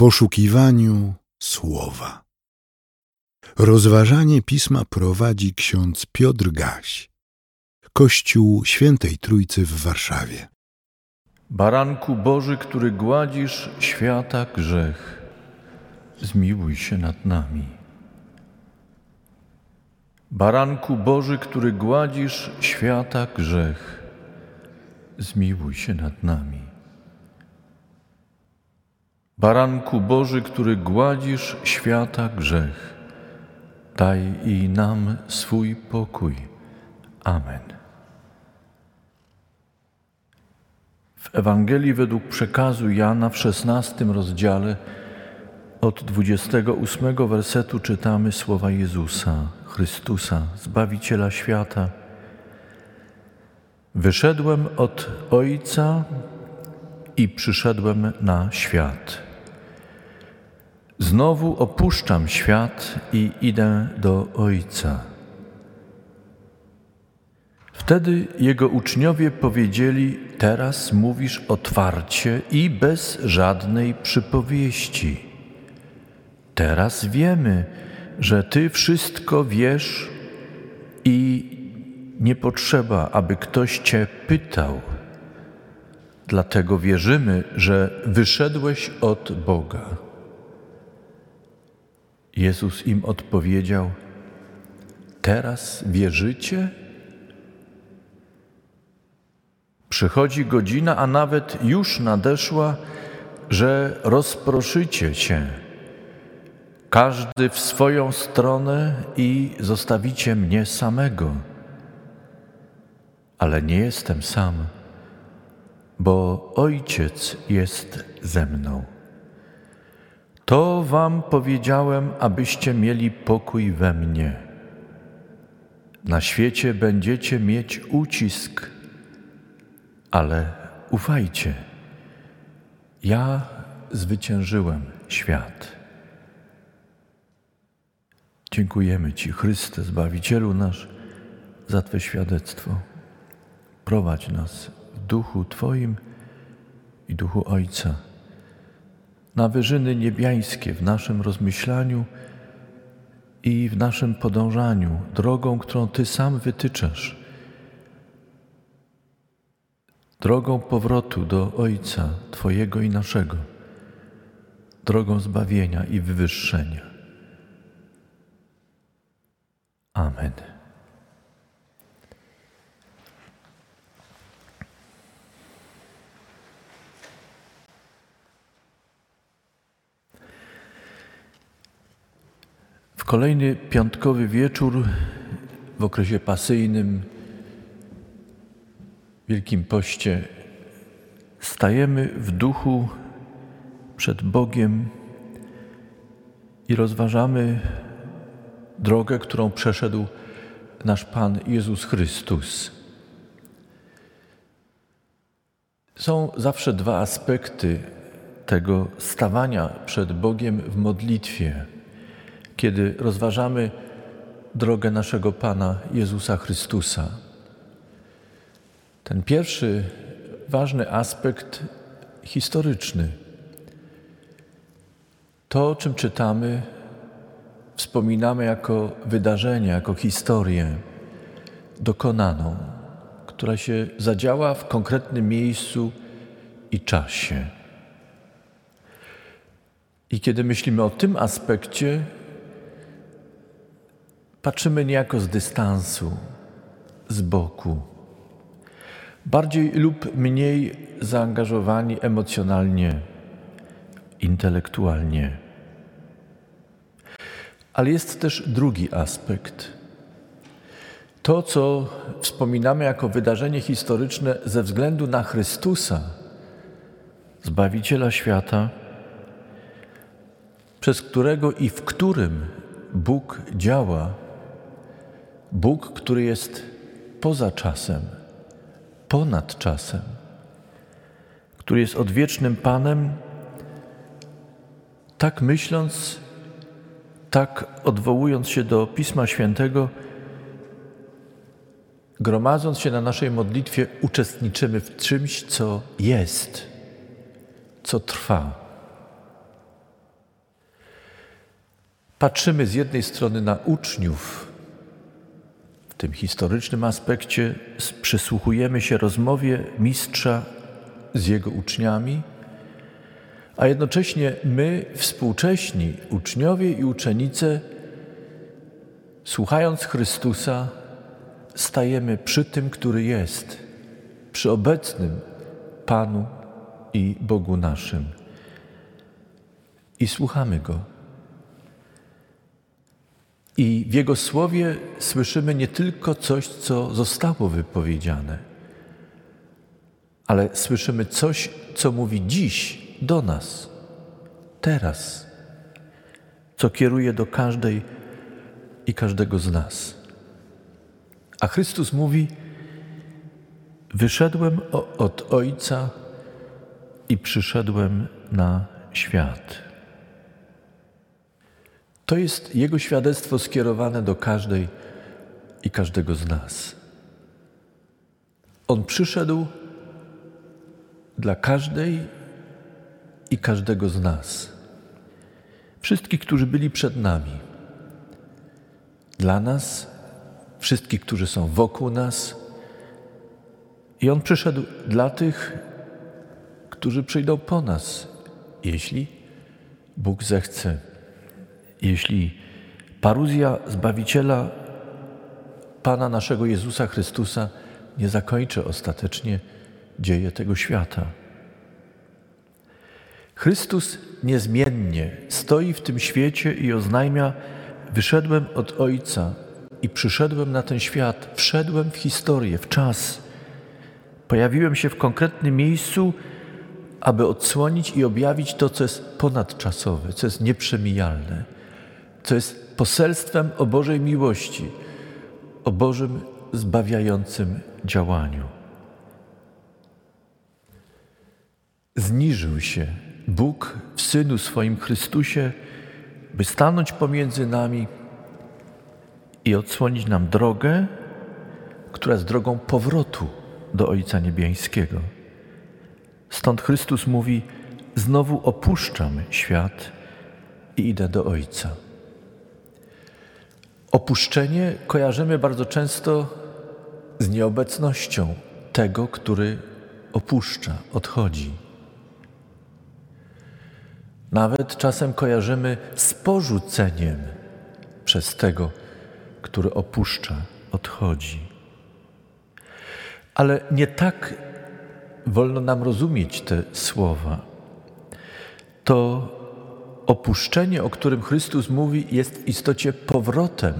poszukiwaniu słowa. Rozważanie pisma prowadzi ksiądz Piotr Gaś, Kościół Świętej Trójcy w Warszawie. Baranku Boży, który gładzisz świata grzech, zmiłuj się nad nami. Baranku Boży, który gładzisz świata grzech, zmiłuj się nad nami. Baranku Boży, który gładzisz świata grzech, daj i nam swój pokój. Amen. W Ewangelii według przekazu Jana w szesnastym rozdziale od 28 wersetu czytamy słowa Jezusa, Chrystusa, Zbawiciela świata. Wyszedłem od Ojca i przyszedłem na świat. Znowu opuszczam świat i idę do Ojca. Wtedy jego uczniowie powiedzieli: Teraz mówisz otwarcie i bez żadnej przypowieści. Teraz wiemy, że Ty wszystko wiesz i nie potrzeba, aby ktoś Cię pytał. Dlatego wierzymy, że wyszedłeś od Boga. Jezus im odpowiedział: Teraz wierzycie? Przychodzi godzina, a nawet już nadeszła, że rozproszycie się, każdy w swoją stronę i zostawicie mnie samego. Ale nie jestem sam, bo Ojciec jest ze mną. To wam powiedziałem, abyście mieli pokój we mnie. Na świecie będziecie mieć ucisk, ale ufajcie. Ja zwyciężyłem świat. Dziękujemy Ci, Chryste, Zbawicielu nasz, za Twe świadectwo. Prowadź nas w duchu Twoim i duchu Ojca na wyżyny niebiańskie w naszym rozmyślaniu i w naszym podążaniu drogą, którą Ty sam wytyczasz. Drogą powrotu do Ojca Twojego i naszego, drogą zbawienia i wywyższenia. Amen. Kolejny piątkowy wieczór w okresie pasyjnym, Wielkim Poście, stajemy w duchu przed Bogiem i rozważamy drogę, którą przeszedł nasz Pan Jezus Chrystus. Są zawsze dwa aspekty tego stawania przed Bogiem w modlitwie kiedy rozważamy drogę naszego Pana Jezusa Chrystusa. Ten pierwszy ważny aspekt historyczny. To, o czym czytamy, wspominamy jako wydarzenie, jako historię dokonaną, która się zadziała w konkretnym miejscu i czasie. I kiedy myślimy o tym aspekcie, Patrzymy niejako z dystansu, z boku, bardziej lub mniej zaangażowani emocjonalnie, intelektualnie. Ale jest też drugi aspekt. To, co wspominamy jako wydarzenie historyczne ze względu na Chrystusa, Zbawiciela świata, przez którego i w którym Bóg działa Bóg, który jest poza czasem, ponad czasem, który jest odwiecznym Panem, tak myśląc, tak odwołując się do Pisma Świętego, gromadząc się na naszej modlitwie, uczestniczymy w czymś, co jest, co trwa. Patrzymy z jednej strony na uczniów, tym historycznym aspekcie przysłuchujemy się rozmowie mistrza z jego uczniami, a jednocześnie my, współcześni uczniowie i uczennice, słuchając Chrystusa, stajemy przy tym, który jest, przy obecnym Panu i Bogu naszym. I słuchamy Go. I w Jego słowie słyszymy nie tylko coś, co zostało wypowiedziane, ale słyszymy coś, co mówi dziś do nas, teraz, co kieruje do każdej i każdego z nas. A Chrystus mówi: Wyszedłem od Ojca i przyszedłem na świat. To jest Jego świadectwo skierowane do każdej i każdego z nas. On przyszedł dla każdej i każdego z nas. Wszystkich, którzy byli przed nami. Dla nas, wszystkich, którzy są wokół nas. I On przyszedł dla tych, którzy przyjdą po nas, jeśli Bóg zechce. Jeśli paruzja Zbawiciela Pana naszego Jezusa Chrystusa nie zakończy ostatecznie dzieje tego świata. Chrystus niezmiennie stoi w tym świecie i oznajmia: Wyszedłem od Ojca i przyszedłem na ten świat, wszedłem w historię, w czas. Pojawiłem się w konkretnym miejscu, aby odsłonić i objawić to, co jest ponadczasowe, co jest nieprzemijalne, co jest poselstwem o Bożej miłości, o Bożym zbawiającym działaniu. Zniżył się Bóg w Synu swoim Chrystusie, by stanąć pomiędzy nami i odsłonić nam drogę, która jest drogą powrotu do Ojca Niebiańskiego. Stąd Chrystus mówi: Znowu opuszczam świat i idę do Ojca. Opuszczenie kojarzymy bardzo często z nieobecnością tego, który opuszcza, odchodzi. Nawet czasem kojarzymy z porzuceniem przez tego, który opuszcza, odchodzi. Ale nie tak wolno nam rozumieć te słowa. To opuszczenie, o którym Chrystus mówi, jest w istocie powrotem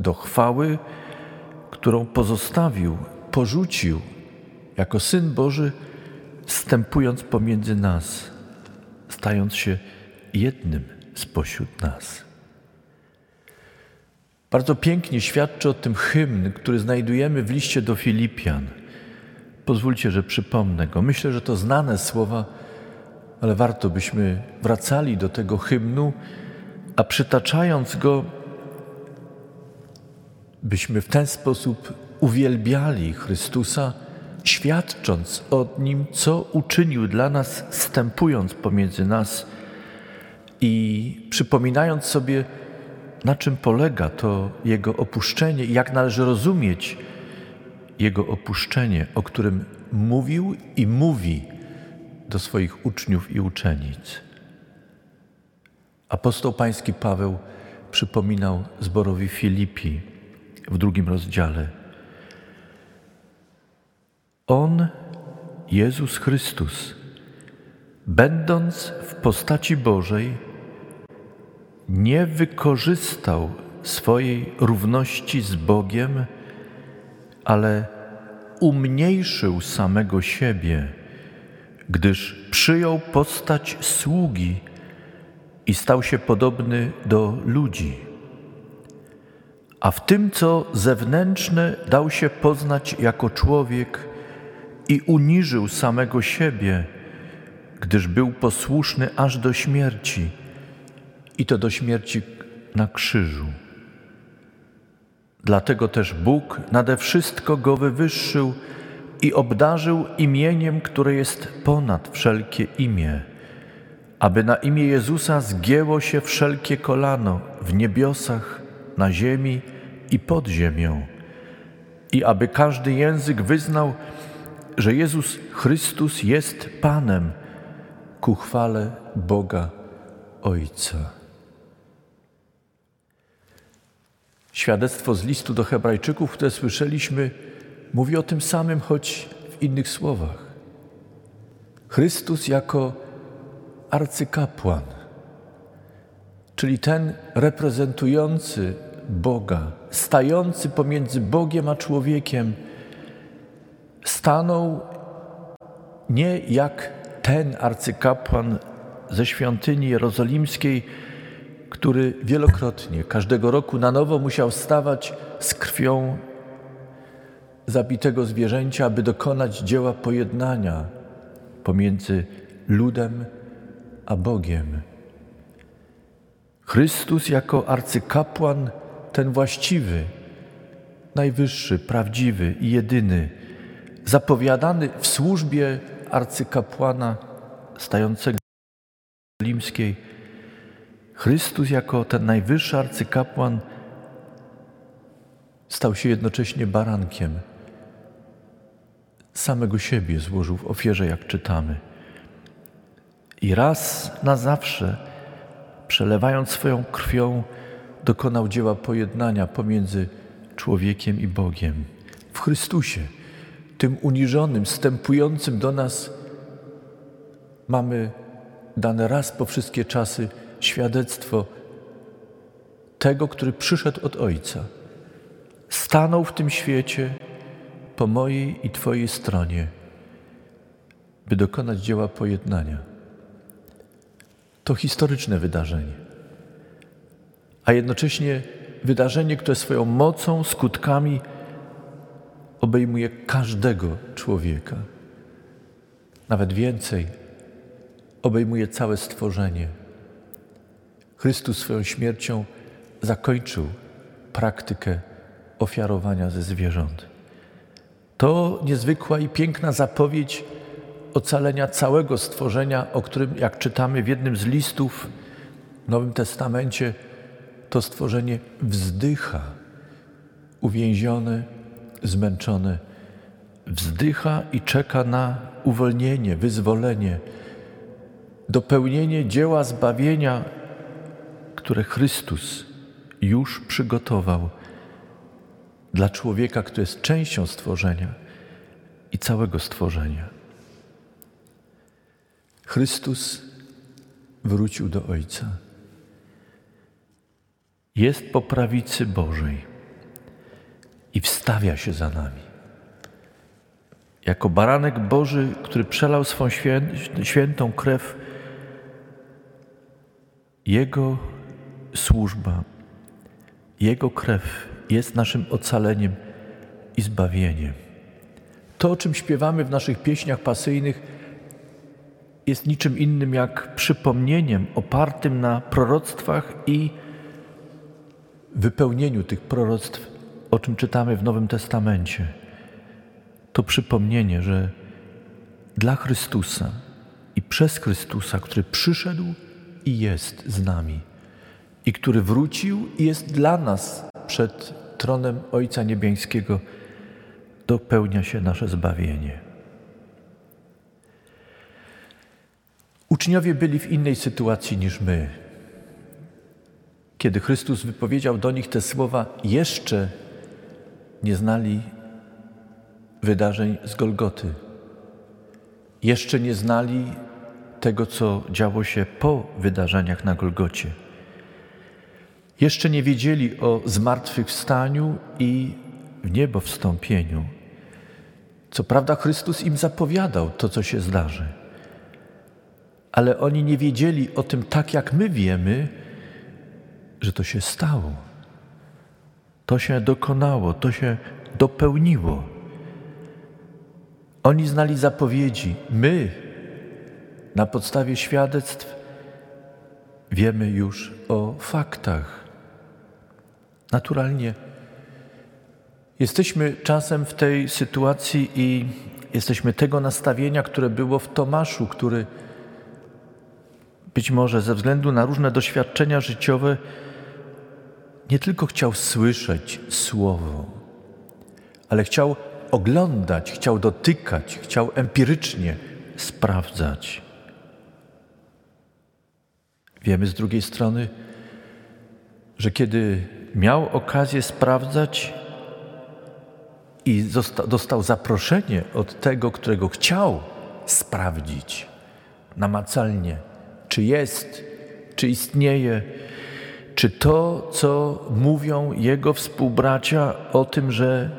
do chwały, którą pozostawił, porzucił jako Syn Boży, wstępując pomiędzy nas stając się jednym spośród nas. Bardzo pięknie świadczy o tym hymn, który znajdujemy w liście do Filipian. Pozwólcie, że przypomnę go. Myślę, że to znane słowa, ale warto byśmy wracali do tego hymnu, a przytaczając go, byśmy w ten sposób uwielbiali Chrystusa świadcząc o Nim, co uczynił dla nas, stępując pomiędzy nas i przypominając sobie, na czym polega to Jego opuszczenie i jak należy rozumieć Jego opuszczenie, o którym mówił i mówi do swoich uczniów i uczennic. Apostoł Pański Paweł przypominał zborowi Filipi w drugim rozdziale – on, Jezus Chrystus, będąc w postaci Bożej, nie wykorzystał swojej równości z Bogiem, ale umniejszył samego siebie, gdyż przyjął postać sługi i stał się podobny do ludzi. A w tym, co zewnętrzne, dał się poznać jako człowiek i uniżył samego siebie, gdyż był posłuszny aż do śmierci i to do śmierci na krzyżu. Dlatego też Bóg nade wszystko go wywyższył i obdarzył imieniem, które jest ponad wszelkie imię, aby na imię Jezusa zgięło się wszelkie kolano w niebiosach, na ziemi i pod ziemią, i aby każdy język wyznał, że Jezus Chrystus jest Panem ku chwale Boga Ojca. Świadectwo z listu do Hebrajczyków, które słyszeliśmy, mówi o tym samym, choć w innych słowach. Chrystus jako arcykapłan, czyli ten reprezentujący Boga, stający pomiędzy Bogiem a człowiekiem, stanął nie jak ten arcykapłan ze świątyni jerozolimskiej, który wielokrotnie, każdego roku na nowo musiał stawać z krwią zabitego zwierzęcia, aby dokonać dzieła pojednania pomiędzy ludem a Bogiem. Chrystus jako arcykapłan, ten właściwy, najwyższy, prawdziwy i jedyny, zapowiadany w służbie arcykapłana stającego limskiej, Chrystus jako ten najwyższy arcykapłan stał się jednocześnie barankiem. Samego siebie złożył w ofierze, jak czytamy. I raz na zawsze, przelewając swoją krwią, dokonał dzieła pojednania pomiędzy człowiekiem i Bogiem. W Chrystusie, tym uniżonym, stępującym do nas, mamy dane raz po wszystkie czasy świadectwo tego, który przyszedł od Ojca. Stanął w tym świecie po mojej i Twojej stronie, by dokonać dzieła pojednania. To historyczne wydarzenie, a jednocześnie wydarzenie, które swoją mocą, skutkami obejmuje każdego człowieka. Nawet więcej, obejmuje całe stworzenie. Chrystus swoją śmiercią zakończył praktykę ofiarowania ze zwierząt. To niezwykła i piękna zapowiedź ocalenia całego stworzenia, o którym, jak czytamy w jednym z listów w Nowym Testamencie, to stworzenie wzdycha, uwięzione, zmęczone, wzdycha i czeka na uwolnienie, wyzwolenie, dopełnienie dzieła zbawienia, które Chrystus już przygotował dla człowieka, który jest częścią stworzenia i całego stworzenia. Chrystus wrócił do Ojca. Jest po prawicy Bożej i wstawia się za nami. Jako baranek Boży, który przelał swą świętą krew, Jego służba, Jego krew jest naszym ocaleniem i zbawieniem. To, o czym śpiewamy w naszych pieśniach pasyjnych, jest niczym innym jak przypomnieniem opartym na proroctwach i wypełnieniu tych proroctw, o czym czytamy w Nowym Testamencie. To przypomnienie, że dla Chrystusa i przez Chrystusa, który przyszedł i jest z nami, i który wrócił i jest dla nas przed tronem Ojca Niebiańskiego, dopełnia się nasze zbawienie. Uczniowie byli w innej sytuacji niż my. Kiedy Chrystus wypowiedział do nich te słowa, jeszcze nie znali wydarzeń z Golgoty. Jeszcze nie znali tego, co działo się po wydarzeniach na Golgocie. Jeszcze nie wiedzieli o zmartwychwstaniu i w niebo wstąpieniu. Co prawda, Chrystus im zapowiadał to, co się zdarzy, ale oni nie wiedzieli o tym tak, jak my wiemy, że to się stało. To się dokonało, to się dopełniło. Oni znali zapowiedzi. My, na podstawie świadectw, wiemy już o faktach. Naturalnie. Jesteśmy czasem w tej sytuacji i jesteśmy tego nastawienia, które było w Tomaszu, który być może ze względu na różne doświadczenia życiowe, nie tylko chciał słyszeć słowo, ale chciał oglądać, chciał dotykać, chciał empirycznie sprawdzać. Wiemy z drugiej strony, że kiedy miał okazję sprawdzać i dostał zaproszenie od tego, którego chciał sprawdzić namacalnie, czy jest, czy istnieje, czy to, co mówią jego współbracia o tym, że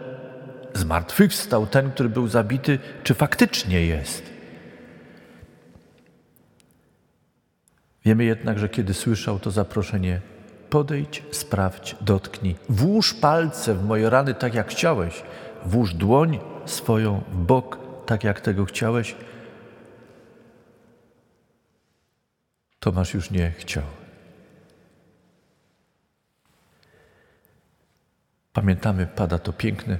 zmartwychwstał ten, który był zabity, czy faktycznie jest. Wiemy jednak, że kiedy słyszał to zaproszenie, podejdź, sprawdź, dotknij, włóż palce w moje rany tak jak chciałeś, włóż dłoń swoją w bok tak jak tego chciałeś. Tomasz już nie chciał. Pamiętamy, pada to piękne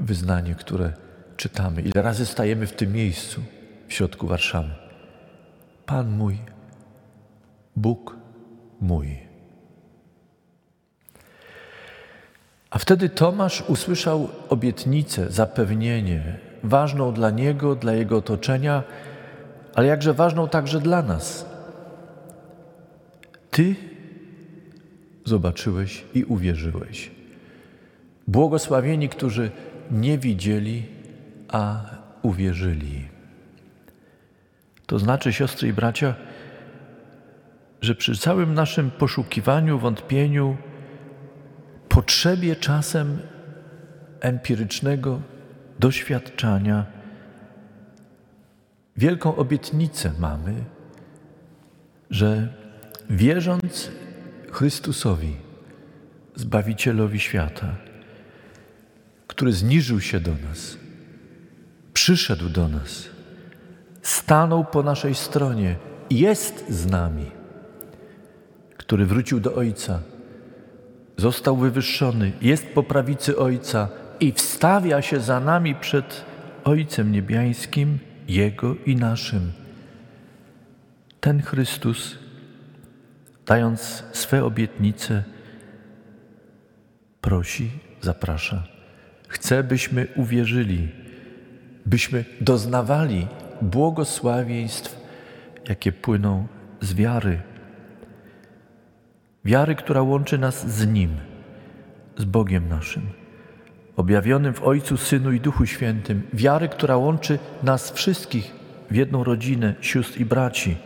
wyznanie, które czytamy. Ile razy stajemy w tym miejscu, w środku Warszawy. Pan mój, Bóg mój. A wtedy Tomasz usłyszał obietnicę, zapewnienie, ważną dla niego, dla jego otoczenia, ale jakże ważną także dla nas. Ty zobaczyłeś i uwierzyłeś. Błogosławieni, którzy nie widzieli, a uwierzyli. To znaczy, siostry i bracia, że przy całym naszym poszukiwaniu, wątpieniu, potrzebie czasem empirycznego doświadczania, wielką obietnicę mamy, że wierząc Chrystusowi, Zbawicielowi świata, który zniżył się do nas, przyszedł do nas, stanął po naszej stronie, jest z nami, który wrócił do Ojca, został wywyższony, jest po prawicy Ojca i wstawia się za nami przed Ojcem Niebiańskim, Jego i naszym. Ten Chrystus, dając swe obietnice, prosi, zaprasza. Chce, byśmy uwierzyli, byśmy doznawali błogosławieństw, jakie płyną z wiary. Wiary, która łączy nas z Nim, z Bogiem naszym, objawionym w Ojcu, Synu i Duchu Świętym. Wiary, która łączy nas wszystkich w jedną rodzinę, sióstr i braci,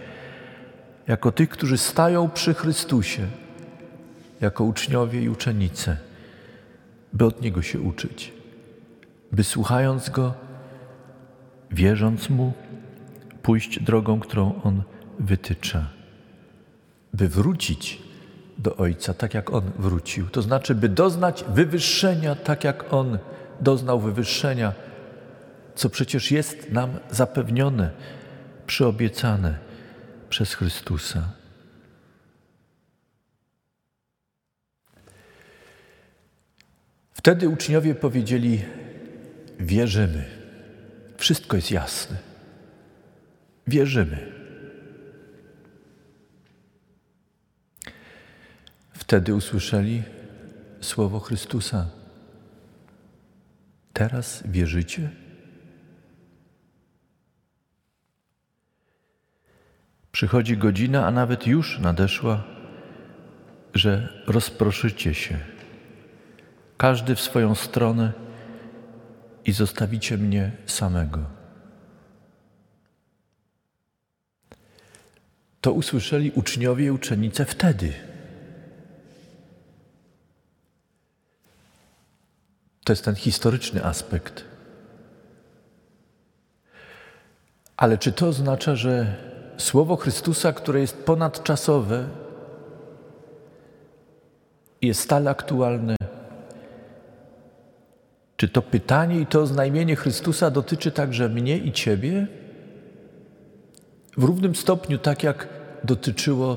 jako tych, którzy stają przy Chrystusie, jako uczniowie i uczennice, by od Niego się uczyć by słuchając Go, wierząc Mu, pójść drogą, którą On wytycza, by wrócić do Ojca, tak jak On wrócił. To znaczy, by doznać wywyższenia, tak jak On doznał wywyższenia, co przecież jest nam zapewnione, przyobiecane przez Chrystusa. Wtedy uczniowie powiedzieli: Wierzymy. Wszystko jest jasne. Wierzymy. Wtedy usłyszeli słowo Chrystusa. Teraz wierzycie? Przychodzi godzina, a nawet już nadeszła, że rozproszycie się, każdy w swoją stronę i zostawicie mnie samego. To usłyszeli uczniowie i uczennice wtedy. To jest ten historyczny aspekt. Ale czy to oznacza, że słowo Chrystusa, które jest ponadczasowe, jest stale aktualne, czy to pytanie i to oznajmienie Chrystusa dotyczy także mnie i Ciebie? W równym stopniu, tak jak dotyczyło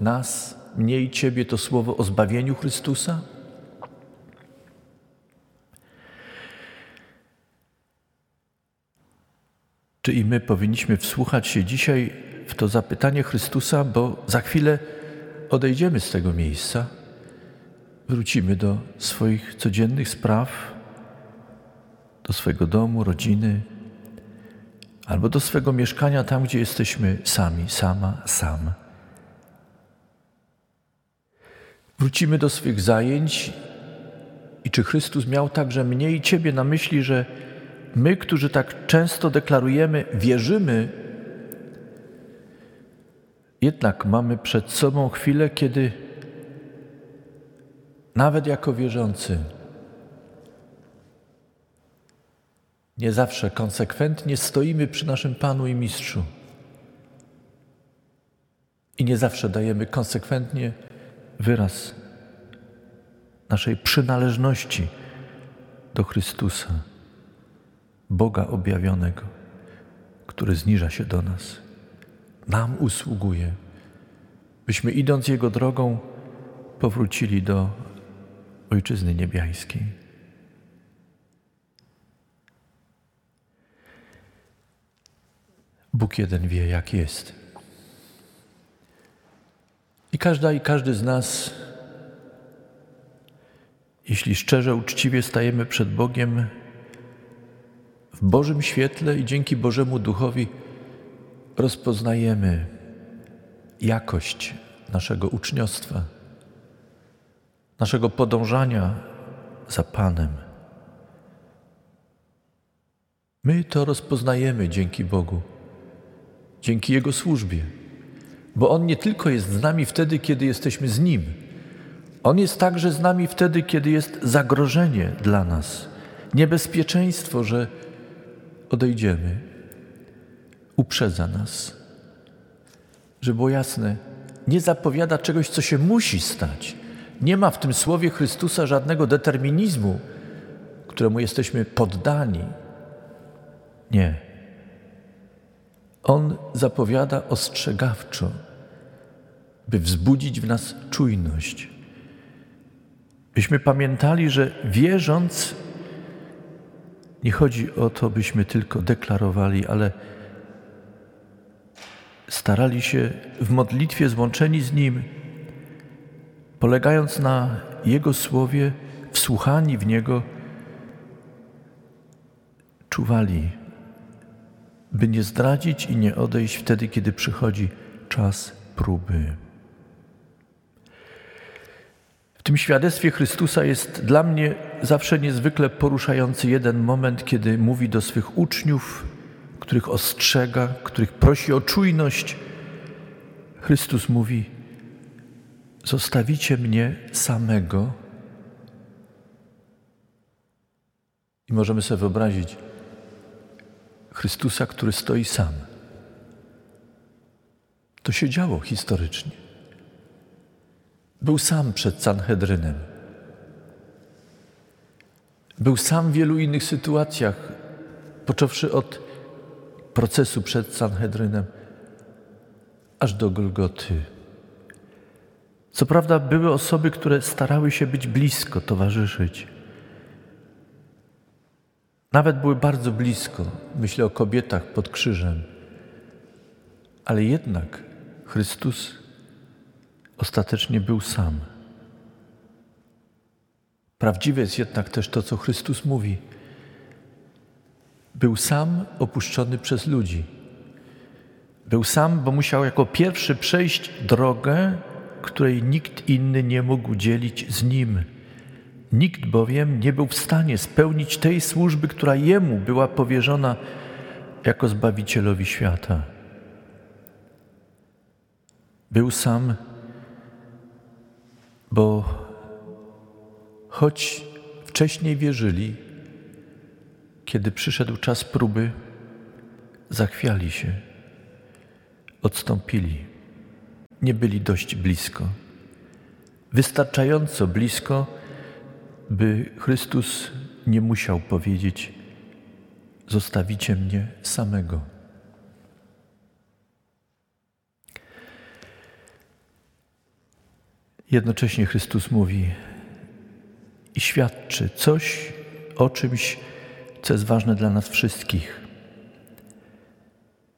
nas, mnie i Ciebie, to słowo o zbawieniu Chrystusa? Czy i my powinniśmy wsłuchać się dzisiaj w to zapytanie Chrystusa, bo za chwilę odejdziemy z tego miejsca, wrócimy do swoich codziennych spraw, do swojego domu, rodziny, albo do swego mieszkania tam, gdzie jesteśmy sami, sama, sam. Wrócimy do swych zajęć. I czy Chrystus miał także mnie i Ciebie na myśli, że my, którzy tak często deklarujemy, wierzymy, jednak mamy przed sobą chwilę, kiedy nawet jako wierzący nie zawsze konsekwentnie stoimy przy naszym Panu i Mistrzu. I nie zawsze dajemy konsekwentnie wyraz naszej przynależności do Chrystusa, Boga objawionego, który zniża się do nas, nam usługuje, byśmy idąc Jego drogą powrócili do Ojczyzny Niebiańskiej. Bóg jeden wie, jak jest. I każda i każdy z nas jeśli szczerze, uczciwie stajemy przed Bogiem w Bożym świetle i dzięki Bożemu Duchowi rozpoznajemy jakość naszego uczniostwa, naszego podążania za Panem. My to rozpoznajemy dzięki Bogu, dzięki Jego służbie, bo On nie tylko jest z nami wtedy, kiedy jesteśmy z Nim on jest także z nami wtedy, kiedy jest zagrożenie dla nas, niebezpieczeństwo, że odejdziemy. Uprzedza nas, że było jasne, nie zapowiada czegoś, co się musi stać. Nie ma w tym słowie Chrystusa żadnego determinizmu, któremu jesteśmy poddani. Nie. On zapowiada ostrzegawczo, by wzbudzić w nas czujność byśmy pamiętali, że wierząc, nie chodzi o to, byśmy tylko deklarowali, ale starali się w modlitwie złączeni z Nim, polegając na Jego słowie, wsłuchani w Niego, czuwali, by nie zdradzić i nie odejść wtedy, kiedy przychodzi czas próby. Tym świadectwie Chrystusa jest dla mnie zawsze niezwykle poruszający jeden moment, kiedy mówi do swych uczniów, których ostrzega, których prosi o czujność. Chrystus mówi: Zostawicie mnie samego. I możemy sobie wyobrazić Chrystusa, który stoi sam. To się działo historycznie. Był sam przed Sanhedrynem. Był sam w wielu innych sytuacjach, począwszy od procesu przed Sanhedrynem, aż do Golgoty. Co prawda, były osoby, które starały się być blisko, towarzyszyć. Nawet były bardzo blisko. Myślę o kobietach pod krzyżem. Ale jednak Chrystus ostatecznie był sam. Prawdziwe jest jednak też to, co Chrystus mówi. Był sam opuszczony przez ludzi. Był sam, bo musiał jako pierwszy przejść drogę, której nikt inny nie mógł dzielić z nim. Nikt bowiem nie był w stanie spełnić tej służby, która jemu była powierzona jako Zbawicielowi świata. Był sam bo choć wcześniej wierzyli, kiedy przyszedł czas próby, zachwiali się, odstąpili, nie byli dość blisko. Wystarczająco blisko, by Chrystus nie musiał powiedzieć: Zostawicie mnie samego. Jednocześnie Chrystus mówi i świadczy coś o czymś, co jest ważne dla nas wszystkich.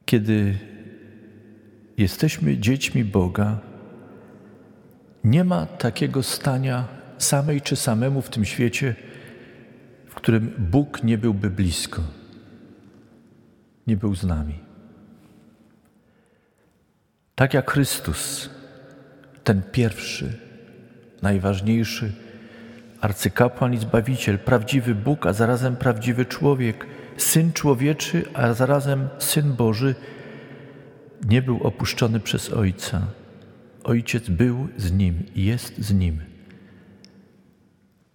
Kiedy jesteśmy dziećmi Boga, nie ma takiego stania samej czy samemu w tym świecie, w którym Bóg nie byłby blisko, nie był z nami. Tak jak Chrystus, ten pierwszy, najważniejszy arcykapłan i zbawiciel, prawdziwy Bóg, a zarazem prawdziwy człowiek, syn człowieczy, a zarazem syn Boży, nie był opuszczony przez Ojca. Ojciec był z nim i jest z nim.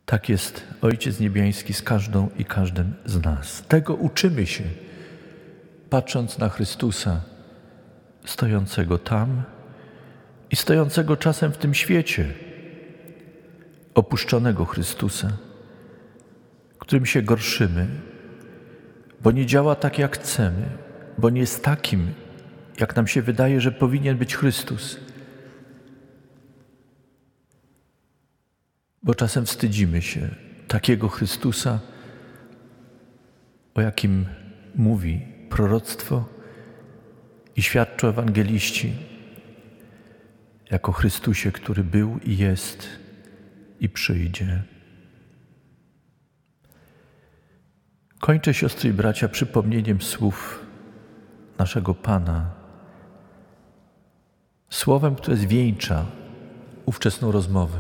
Tak jest Ojciec Niebiański z każdą i każdym z nas. Tego uczymy się, patrząc na Chrystusa, stojącego tam i stojącego czasem w tym świecie, opuszczonego Chrystusa, którym się gorszymy, bo nie działa tak, jak chcemy, bo nie jest takim, jak nam się wydaje, że powinien być Chrystus. Bo czasem wstydzimy się takiego Chrystusa, o jakim mówi proroctwo i świadczą ewangeliści, jako Chrystusie, który był i jest i przyjdzie. Kończę, siostry i bracia, przypomnieniem słów naszego Pana, słowem, które zwieńcza ówczesną rozmowę.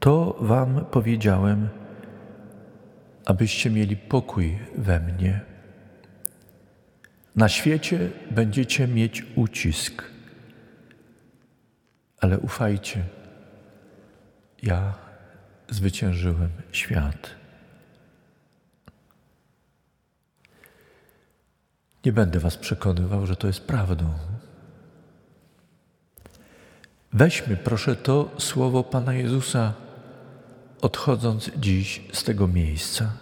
To Wam powiedziałem, abyście mieli pokój we mnie. Na świecie będziecie mieć ucisk, ale ufajcie, ja zwyciężyłem świat. Nie będę Was przekonywał, że to jest prawdą. Weźmy, proszę, to słowo Pana Jezusa, odchodząc dziś z tego miejsca.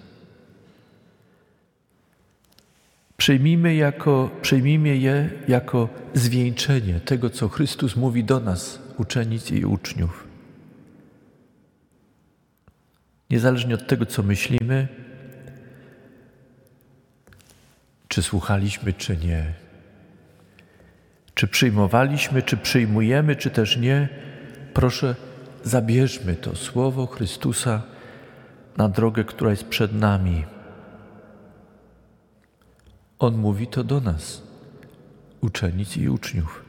Przyjmijmy, jako, przyjmijmy je jako zwieńczenie tego, co Chrystus mówi do nas, uczennic i uczniów. Niezależnie od tego, co myślimy, czy słuchaliśmy, czy nie, czy przyjmowaliśmy, czy przyjmujemy, czy też nie, proszę, zabierzmy to słowo Chrystusa na drogę, która jest przed nami. On mówi to do nas, uczennic i uczniów.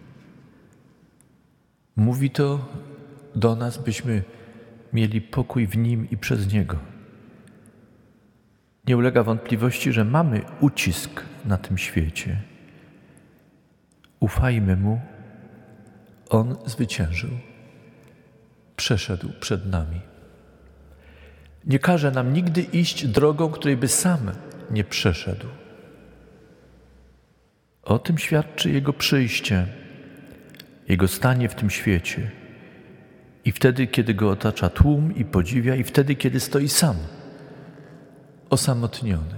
Mówi to do nas, byśmy mieli pokój w Nim i przez Niego. Nie ulega wątpliwości, że mamy ucisk na tym świecie. Ufajmy Mu, On zwyciężył, przeszedł przed nami. Nie każe nam nigdy iść drogą, której by sam nie przeszedł. O tym świadczy Jego przyjście, Jego stanie w tym świecie. I wtedy, kiedy Go otacza tłum i podziwia, i wtedy, kiedy stoi sam, osamotniony.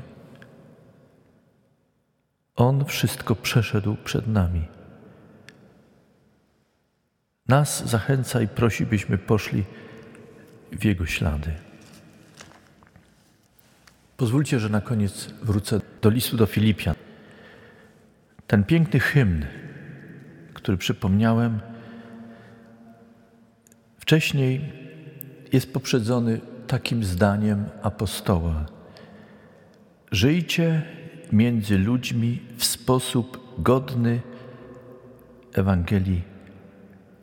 On wszystko przeszedł przed nami. Nas zachęca i prosi, byśmy poszli w Jego ślady. Pozwólcie, że na koniec wrócę do listu do Filipian. Ten piękny hymn, który przypomniałem, wcześniej jest poprzedzony takim zdaniem apostoła. Żyjcie między ludźmi w sposób godny Ewangelii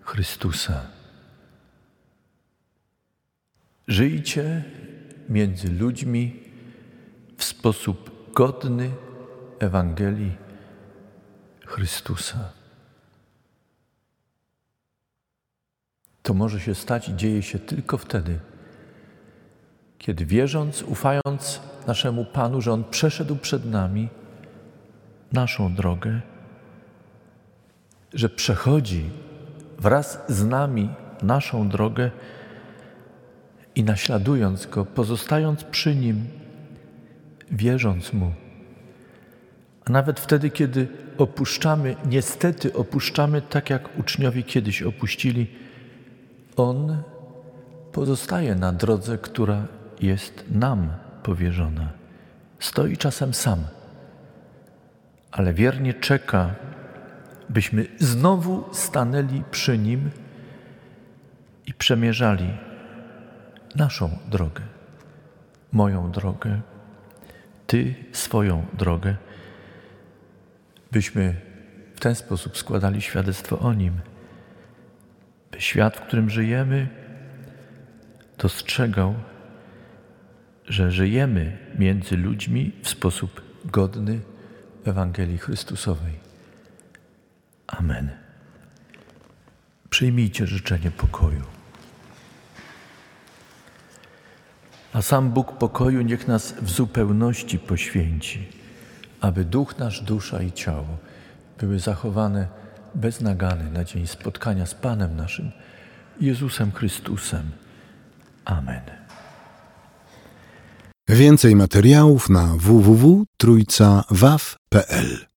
Chrystusa. Żyjcie między ludźmi w sposób godny Ewangelii Chrystusa. To może się stać i dzieje się tylko wtedy, kiedy wierząc, ufając naszemu Panu, że On przeszedł przed nami naszą drogę, że przechodzi wraz z nami naszą drogę i naśladując Go, pozostając przy Nim, wierząc Mu. A nawet wtedy, kiedy opuszczamy, niestety opuszczamy tak, jak uczniowie kiedyś opuścili, On pozostaje na drodze, która jest nam powierzona. Stoi czasem sam, ale wiernie czeka, byśmy znowu stanęli przy Nim i przemierzali naszą drogę, moją drogę, Ty swoją drogę, byśmy w ten sposób składali świadectwo o Nim, świat, w którym żyjemy, dostrzegał, że żyjemy między ludźmi w sposób godny Ewangelii Chrystusowej. Amen. Przyjmijcie życzenie pokoju. A sam Bóg pokoju niech nas w zupełności poświęci, aby duch nasz, dusza i ciało były zachowane bez nagany na dzień spotkania z Panem naszym, Jezusem Chrystusem. Amen. Więcej materiałów na www.trójcawaw.pl